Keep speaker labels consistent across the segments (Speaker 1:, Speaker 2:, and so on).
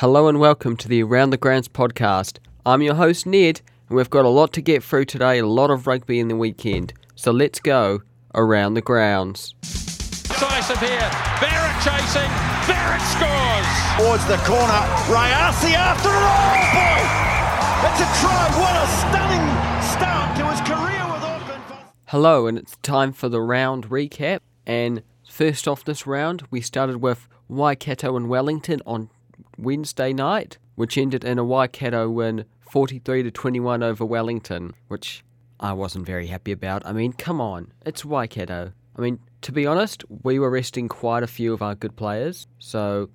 Speaker 1: Hello and welcome to the Around the Grounds podcast. I'm your host, Ned, and we've got a lot to get through today, a lot of rugby in the weekend. So let's go around the grounds.
Speaker 2: Decisive here. Barrett chasing. Barrett scores.
Speaker 3: towards the corner. Rayasi after it. Oh boy! It's a try. What a stunning start to his career with Auckland.
Speaker 1: Hello, and it's time for the round recap. And first off this round, we started with Waikato and Wellington on Wednesday night, which ended in a Waikato win 43 to 21 over Wellington, which I wasn't very happy about. I mean, come on, it's Waikato. I mean, to be honest, we were resting quite a few of our good players, so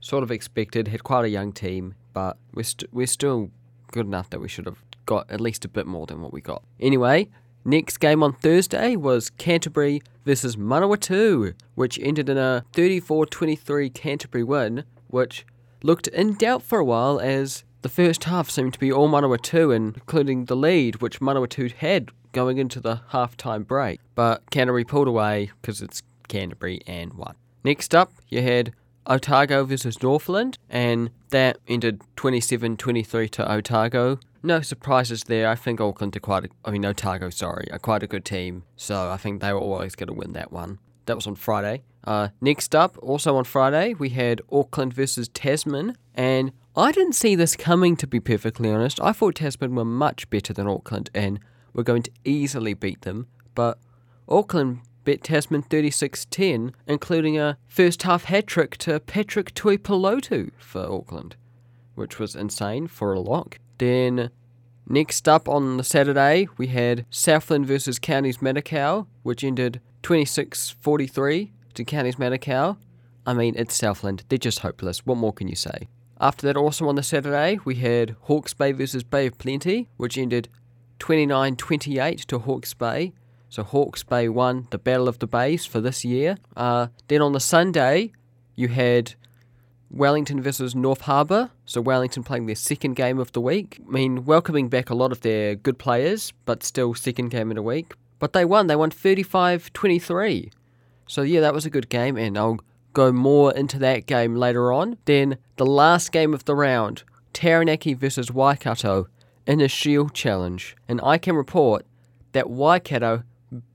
Speaker 1: sort of expected, had quite a young team, but we're, st- we're still good enough that we should have got at least a bit more than what we got. Anyway, next game on Thursday was Canterbury versus Manawatu, which ended in a 34 23 Canterbury win, which looked in doubt for a while as the first half seemed to be all Manawatu, and including the lead, which Manawatu had going into the half-time break. But Canterbury pulled away because it's Canterbury and won. Next up, you had Otago versus Northland, and that ended 27-23 to Otago. No surprises there. I think Auckland are quite, a, I mean Otago, sorry, are quite a good team. So I think they were always going to win that one. That was on Friday. Uh, next up, also on Friday, we had Auckland versus Tasman, and I didn't see this coming. To be perfectly honest, I thought Tasman were much better than Auckland and were going to easily beat them, but Auckland beat Tasman 36-10, including a first half hat trick to Patrick Tuipulotu for Auckland, which was insane for a lock. Then next up on the Saturday, we had Southland versus Counties Manukau, which ended 26-43 to Counties Manukau. I mean, it's Southland. They're just hopeless. What more can you say? After that, also on the Saturday, we had Hawke's Bay versus Bay of Plenty, which ended 29 28 to Hawke's Bay. So Hawke's Bay won the Battle of the Bays for this year. Uh, then on the Sunday, you had Wellington versus North Harbour. So Wellington playing their second game of the week. I mean, welcoming back a lot of their good players, but still second game in a week. But they won. They won 35 23. So yeah, that was a good game, and I'll go more into that game later on. Then the last game of the round, Taranaki versus Waikato in a Shield Challenge. And I can report that Waikato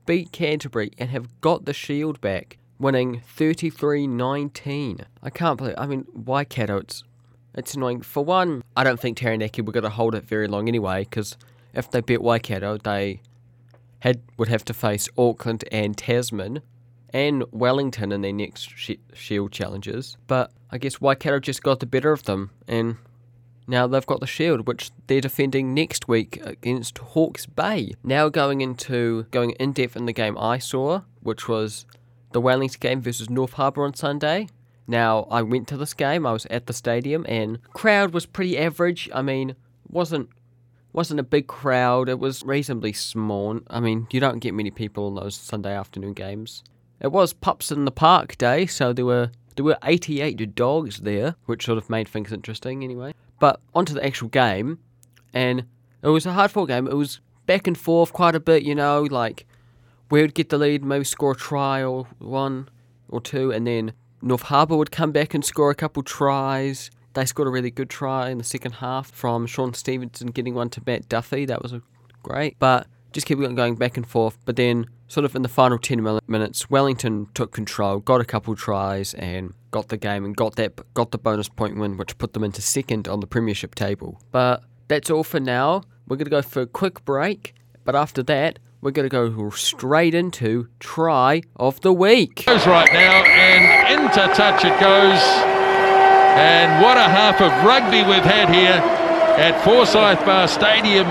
Speaker 1: beat Canterbury and have got the Shield back, winning 33-19. I can't believe. I mean, Waikato. It's it's annoying. For one, I don't think Taranaki were going to hold it very long anyway, because if they beat Waikato, they had would have to face Auckland and Tasman and Wellington in their next sh- Shield challenges. But I guess Waikato just got the better of them, and now they've got the Shield, which they're defending next week against Hawke's Bay. Now going into going in depth in the game I saw, which was the Wellington game versus North Harbour on Sunday. Now I went to this game. I was at the stadium, and crowd was pretty average. I mean, wasn't wasn't a big crowd. It was reasonably small. I mean, you don't get many people in those Sunday afternoon games. It was Pups in the Park Day, so there were there were 88 dogs there, which sort of made things interesting anyway. But onto the actual game, and it was a hard fought game. It was back and forth quite a bit, you know, like we would get the lead, maybe score a try or one or two, and then North Harbour would come back and score a couple tries. They scored a really good try in the second half from Sean Stevenson getting one to Matt Duffy. That was great. But just keep going back and forth. But then, sort of in the final 10 minutes, Wellington took control, got a couple tries, and got the game and got that got the bonus point win, which put them into second on the premiership table. But that's all for now. We're going to go for a quick break. But after that, we're going to go straight into try of the week.
Speaker 2: Goes right now and into touch it goes. And what a half of rugby we've had here at Forsyth Bar Stadium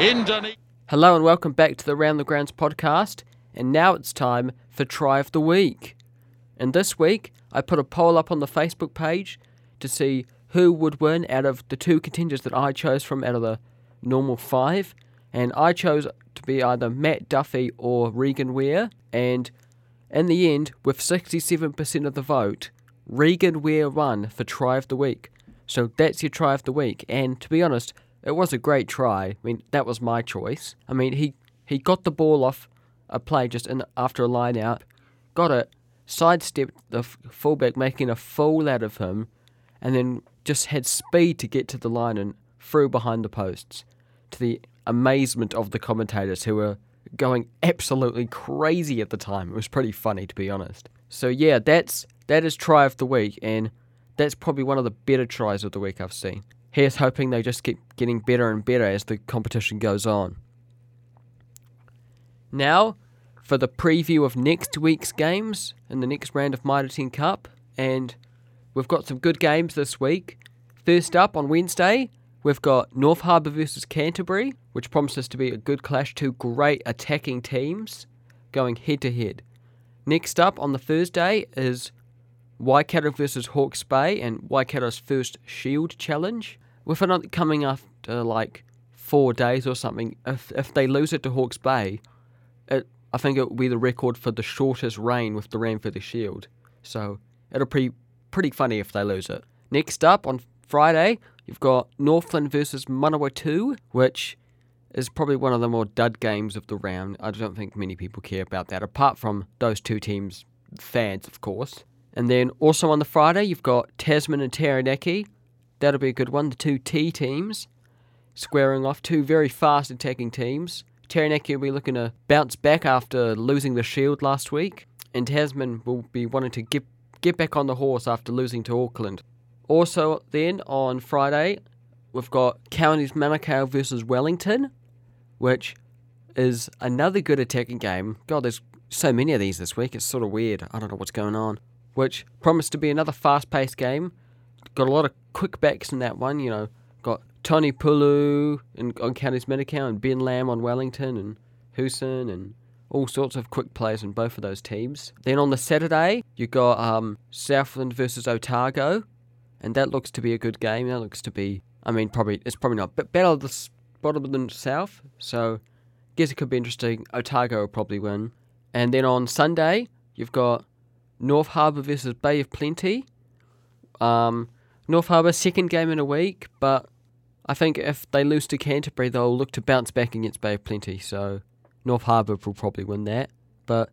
Speaker 2: in Dunedin.
Speaker 1: Hello and welcome back to the Round the Grounds podcast. And now it's time for Try of the Week. And this week, I put a poll up on the Facebook page to see who would win out of the two contenders that I chose from out of the normal five. And I chose to be either Matt Duffy or Regan Weir. And in the end, with 67% of the vote, Regan Weir won for Try of the Week. So that's your Try of the Week. And to be honest, it was a great try. I mean, that was my choice. I mean, he, he got the ball off a play just in, after a line out, got it, sidestepped the fullback, making a fool out of him, and then just had speed to get to the line and through behind the posts, to the amazement of the commentators who were going absolutely crazy at the time. It was pretty funny to be honest. So yeah, that's that is try of the week, and that's probably one of the better tries of the week I've seen. Here's hoping they just keep getting better and better as the competition goes on. Now, for the preview of next week's games in the next round of Mitre 10 Cup, and we've got some good games this week. First up on Wednesday, we've got North Harbour versus Canterbury, which promises to be a good clash. Two great attacking teams going head to head. Next up on the Thursday is Waikato versus Hawke's Bay and Waikato's first Shield challenge. With it coming after like four days or something, if if they lose it to Hawke's Bay, it I think it will be the record for the shortest reign with the Ranfurly Shield. So it'll be pretty funny if they lose it. Next up on Friday, you've got Northland versus Manawatu, which is probably one of the more dud games of the round. I don't think many people care about that, apart from those two teams' fans, of course. And then also on the Friday, you've got Tasman and Taranaki. That'll be a good one. The two T teams squaring off, two very fast attacking teams. Taranaki will be looking to bounce back after losing the shield last week, and Tasman will be wanting to get get back on the horse after losing to Auckland. Also, then on Friday, we've got Counties Manukau versus Wellington, which is another good attacking game. God, there's so many of these this week. It's sort of weird. I don't know what's going on. Which promised to be another fast-paced game. Got a lot of quick backs in that one. You know, got Tony Pulu in, on Counties Manukau and Ben Lam on Wellington and Huson and all sorts of quick players in both of those teams. Then on the Saturday, you got um, Southland versus Otago, and that looks to be a good game. That looks to be, I mean, probably it's probably not, but better the bottom than South. So, guess it could be interesting. Otago will probably win. And then on Sunday, you've got North Harbour versus Bay of Plenty. Um, North Harbour second game in a week, but I think if they lose to Canterbury, they'll look to bounce back against Bay of Plenty. So North Harbour will probably win that. But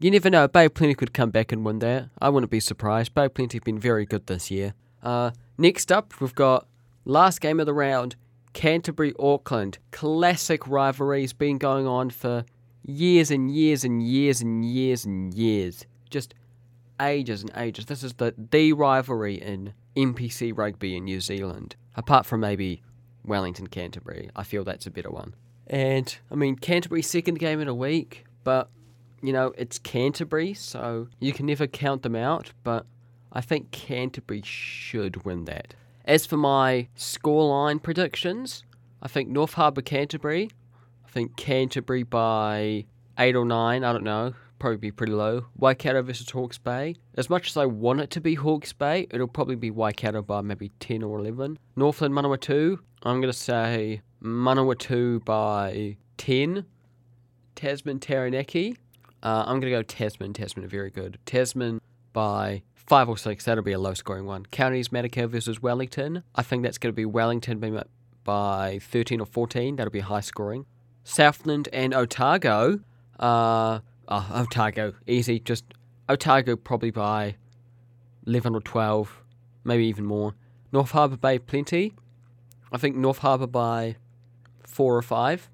Speaker 1: you never know. Bay of Plenty could come back and win that. I wouldn't be surprised. Bay of Plenty have been very good this year. Uh, next up, we've got last game of the round Canterbury Auckland. Classic rivalries been going on for years and years and years and years and years. Just ages and ages. This is the, the rivalry in NPC rugby in New Zealand. Apart from maybe Wellington Canterbury. I feel that's a better one. And I mean, Canterbury's second game in a week, but you know, it's Canterbury, so you can never count them out. But I think Canterbury should win that. As for my scoreline predictions, I think North Harbour Canterbury. I think Canterbury by eight or nine. I don't know. Probably be pretty low. Waikato versus Hawke's Bay. As much as I want it to be Hawke's Bay, it'll probably be Waikato by maybe 10 or 11. Northland Manawatu, I'm going to say Manawatu by 10. Tasman Taranaki. Uh, I'm going to go Tasman. Tasman are very good. Tasman by 5 or 6. That'll be a low scoring one. Counties Manukau versus Wellington. I think that's going to be Wellington by 13 or 14. That'll be high scoring. Southland and Otago. Uh, oh, Otago. Easy. Just Otago probably by 11 or 12. Maybe even more. North Harbour Bay Plenty. I think North Harbour by four or five.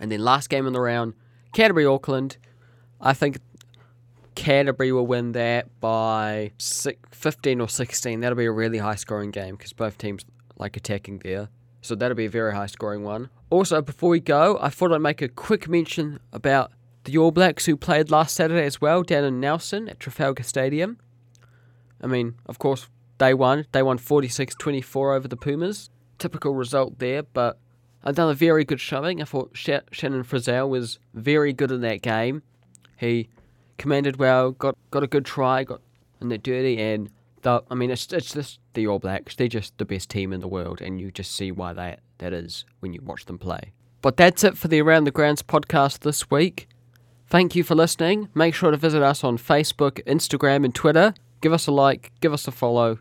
Speaker 1: And then last game in the round, Canterbury Auckland. I think Canterbury will win that by six, 15 or 16. That'll be a really high scoring game because both teams like attacking there. So that'll be a very high scoring one. Also, before we go, I thought I'd make a quick mention about the All Blacks who played last Saturday as well down in Nelson at Trafalgar Stadium. I mean, of course, they won. They won 46 24 over the Pumas. Typical result there, but I've done a very good showing. I thought Sh- Shannon Frizzell was very good in that game. He commanded well, got got a good try, got in the dirty, and the, I mean, it's it's just the All Blacks. They're just the best team in the world, and you just see why that that is when you watch them play. But that's it for the Around the Grounds podcast this week. Thank you for listening. Make sure to visit us on Facebook, Instagram, and Twitter. Give us a like, give us a follow,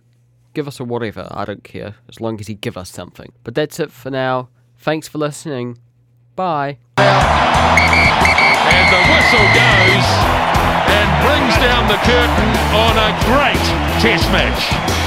Speaker 1: give us a whatever. I don't care, as long as you give us something. But that's it for now. Thanks for listening. Bye.
Speaker 2: And the whistle goes and brings down the curtain on a great test match.